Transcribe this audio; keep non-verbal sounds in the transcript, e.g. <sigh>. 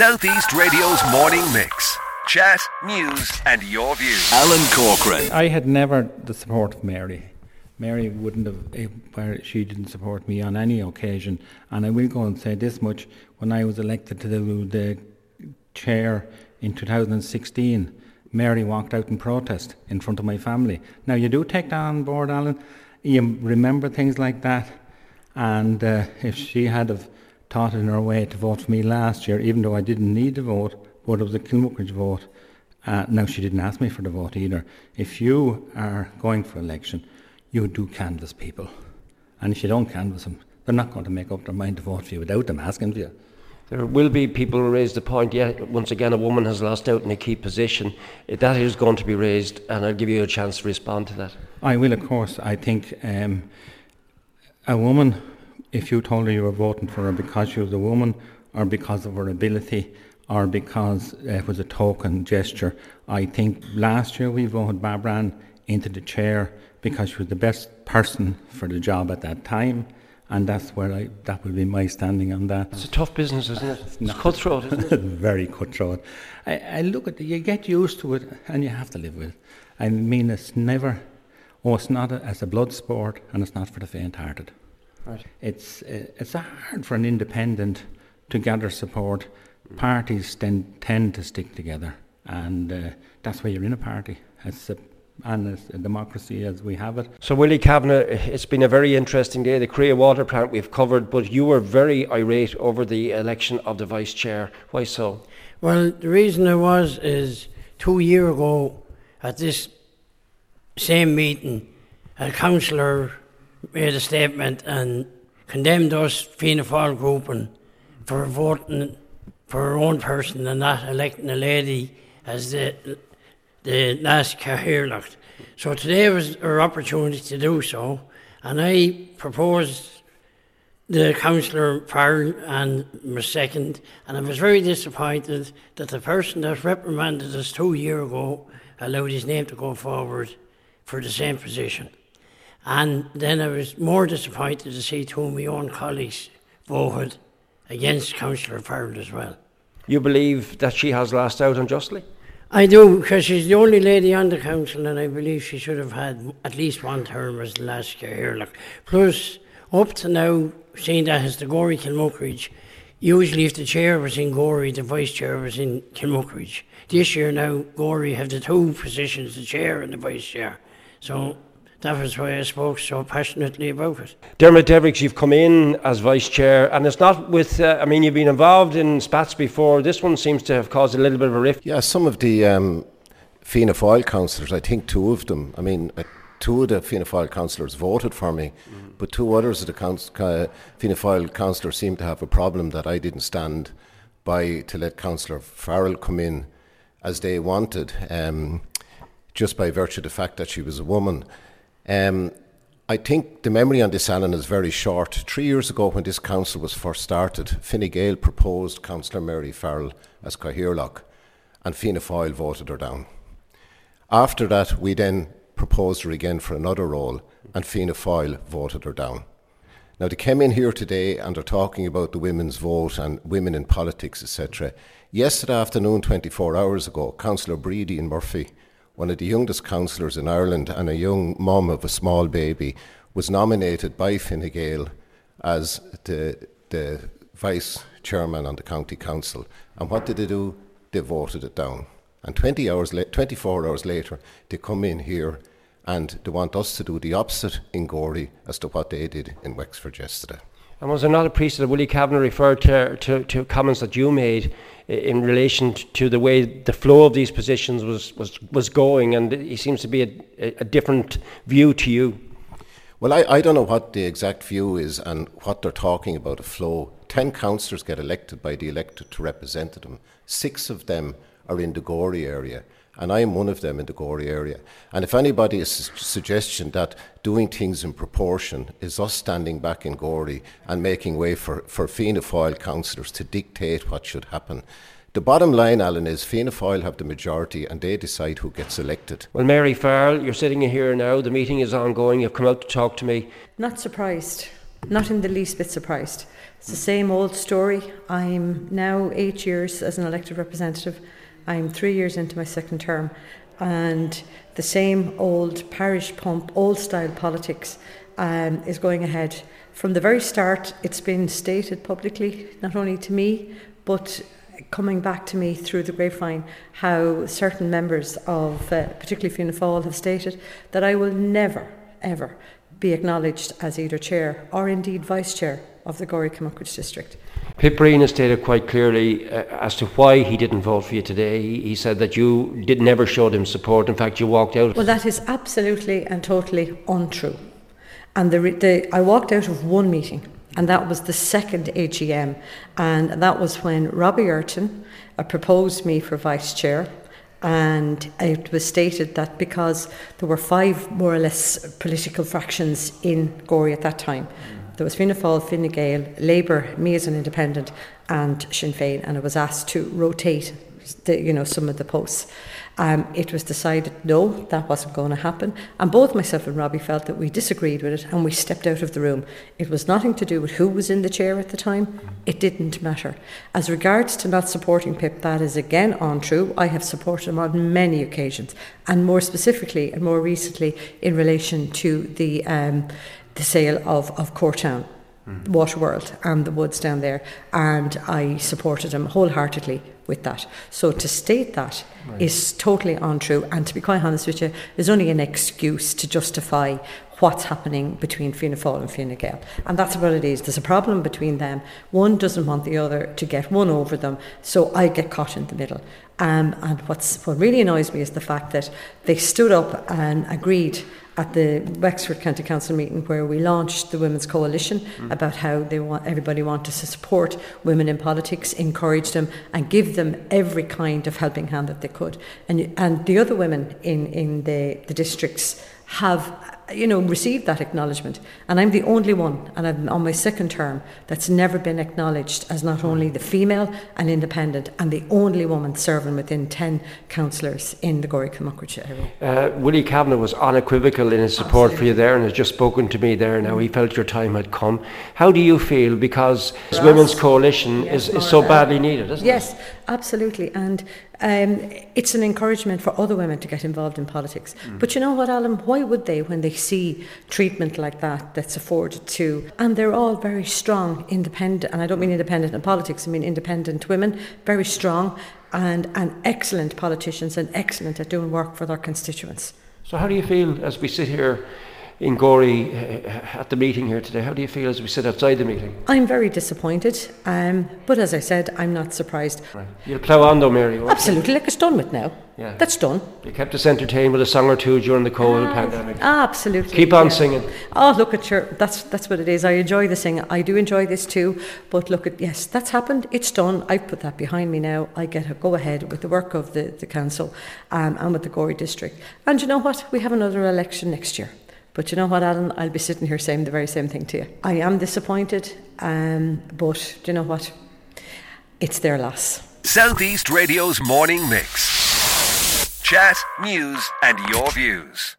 Southeast Radio's morning mix. Chat, news, and your views. Alan Corcoran. I had never the support of Mary. Mary wouldn't have, where she didn't support me on any occasion. And I will go and say this much: when I was elected to the, the chair in 2016, Mary walked out in protest in front of my family. Now you do take that on board, Alan. You remember things like that, and uh, if she had have in her way to vote for me last year, even though I didn't need the vote, but it was a Kilmuckridge vote. Uh, now she didn't ask me for the vote either. If you are going for election, you do canvass people, and if you don't canvass them, they're not going to make up their mind to vote for you without them asking for you. There will be people who raise the point, yeah, once again, a woman has lost out in a key position. That is going to be raised, and I'll give you a chance to respond to that. I will, of course. I think um, a woman, if you told her you were voting for her because she was a woman or because of her ability or because it was a token gesture, I think last year we voted Barbara into the chair because she was the best person for the job at that time and that's where I that would be my standing on that. It's a tough business, isn't it? It's cutthroat, isn't it? <laughs> Very cutthroat. I, I look at it, you get used to it, and you have to live with it. I mean, it's never, oh, it's not a, as a blood sport, and it's not for the faint-hearted. Right. It's uh, it's hard for an independent to gather support. Parties then tend to stick together, and uh, that's why you're in a party. It's a and a democracy as we have it. So, Willie Kavanagh, it's been a very interesting day. The Korea water plant we've covered, but you were very irate over the election of the vice chair. Why so? Well, the reason I was is two years ago at this same meeting, a councillor made a statement and condemned us, Fianna Fáil group, and for voting for our own person and not electing a lady as the the last Cathaoirleach. So today was our opportunity to do so, and I proposed the councillor Farrell and my second, and I was very disappointed that the person that reprimanded us two years ago allowed his name to go forward for the same position. And then I was more disappointed to see two of my own colleagues voted against Councillor Farrell as well. You believe that she has lost out unjustly? I do, because she's the only lady on the council, and I believe she should have had at least one term as the last year here. Look. Plus, up to now, seeing that as the Gorey Kilmuckridge, usually if the chair was in Gorey, the vice chair was in Kilmuckridge. This year now, Gorey have the two positions, the chair and the vice chair. So that was why I spoke so passionately about it. Dermot Devereux, you've come in as vice chair, and it's not with. Uh, I mean, you've been involved in spats before. This one seems to have caused a little bit of a rift. Yeah, some of the um, Fianna Fáil councillors, I think two of them. I mean, uh, two of the Fianna Fáil councillors voted for me, mm. but two others of the council, uh, Fianna Fáil councillors seemed to have a problem that I didn't stand by to let Councillor Farrell come in as they wanted, um, just by virtue of the fact that she was a woman. Um, I think the memory on this, Alan, is very short. Three years ago, when this council was first started, Fine Gael proposed Councillor Mary Farrell as Cathaoirleach, and Fianna Fáil voted her down. After that, we then proposed her again for another role, and Fianna Fáil voted her down. Now, they came in here today and are talking about the women's vote and women in politics, etc. Yesterday afternoon, 24 hours ago, Councillor Bridín Murphy one of the youngest councillors in Ireland and a young mum of a small baby, was nominated by Fine Gael as the, the vice chairman on the county council. And what did they do? They voted it down. And 20 hours la- 24 hours later, they come in here and they want us to do the opposite in Gorey as to what they did in Wexford yesterday. And was there not a priest that Willie Kavanagh referred to, to, to comments that you made in relation to the way the flow of these positions was, was, was going, and he seems to be a, a different view to you. Well, I, I don't know what the exact view is and what they're talking about a flow. Ten councillors get elected by the electorate to represent them. Six of them are in the Gorey area and I am one of them in the Gorey area. And if anybody is suggestion that doing things in proportion is us standing back in Gorey and making way for, for Fianna Fáil councillors to dictate what should happen, the bottom line, Alan, is Fianna Fáil have the majority and they decide who gets elected. Well, Mary Farrell, you're sitting here now. The meeting is ongoing. You've come out to talk to me. Not surprised. not in the least bit surprised. It's the same old story. I'm now eight years as an elected representative. I'm three years into my second term, and the same old parish pump, old style politics um, is going ahead. From the very start, it's been stated publicly, not only to me, but coming back to me through the grapevine how certain members of, uh, particularly Fianna Fáil, have stated that I will never, ever be acknowledged as either chair or indeed vice chair of the Gorey Kilmuckridge district. Pip Breen has stated quite clearly uh, as to why he didn't vote for you today. He, he said that you did never showed him support. In fact, you walked out. Well, that is absolutely and totally untrue. And the, the, I walked out of one meeting, and that was the second AGM, and that was when Robbie Ireton uh, proposed me for vice chair. And it was stated that because there were five more or less political fractions in Gorey at that time, there was Fianna Fáil, Fine Gael, Labour, me as an independent, and Sinn Féin, and I was asked to rotate, the, you know, some of the posts. Um, it was decided no, that wasn't going to happen, and both myself and Robbie felt that we disagreed with it, and we stepped out of the room. It was nothing to do with who was in the chair at the time. It didn't matter. As regards to not supporting Pip, that is again untrue. I have supported him on many occasions, and more specifically and more recently in relation to the. Um, the sale of, of Courtown. Mm-hmm. Waterworld and the woods down there, and I supported him wholeheartedly with that. So to state that right. is totally untrue, and to be quite honest with you, is only an excuse to justify what's happening between Fianna Fáil and Fine Gael. And that's what it is. There's a problem between them. One doesn't want the other to get one over them, so I get caught in the middle. Um, and what's, what really annoys me is the fact that they stood up and agreed at the Wexford County Council meeting where we launched the Women's Coalition mm. about how they want everybody wanted to support women in politics, encourage them, and give them every kind of helping hand that they could. And and the other women in in the the districts have you know, received that acknowledgement. And I'm the only one, and I'm on my second term, that's never been acknowledged as not only the female and independent, and the only woman serving within 10 councillors in the Gorey Kilmuckridge area. Uh, Willie Kavanagh was unequivocal in his support Absolutely. for you there and has just spoken to me there now. He felt your time had come. How do you feel? Because this Women's Coalition yes, is, is so badly needed, isn't yes, it? Absolutely. And um, it's an encouragement for other women to get involved in politics. Mm. But you know what, Alan? Why would they when they see treatment like that that's afforded to? And they're all very strong, independent, and I don't mean independent in politics, I mean independent women, very strong and, and excellent politicians and excellent at doing work for their constituents. So, how do you feel as we sit here? In Gorey uh, at the meeting here today. How do you feel as we sit outside the meeting? I'm very disappointed, um, but as I said, I'm not surprised. Right. You'll plough on though, Mary. Absolutely, like it's done with now. Yeah. That's done. You kept us entertained with a song or two during the COVID uh, pandemic. Absolutely. Keep on yeah. singing. Oh, look at your. That's that's what it is. I enjoy the singing. I do enjoy this too. But look at yes, that's happened. It's done. I've put that behind me now. I get a go ahead with the work of the the council um, and with the Gorey district. And you know what? We have another election next year. But you know what, Alan? I'll be sitting here saying the very same thing to you. I am disappointed, um, but do you know what? It's their loss. Southeast Radio's morning mix. Chat, news, and your views.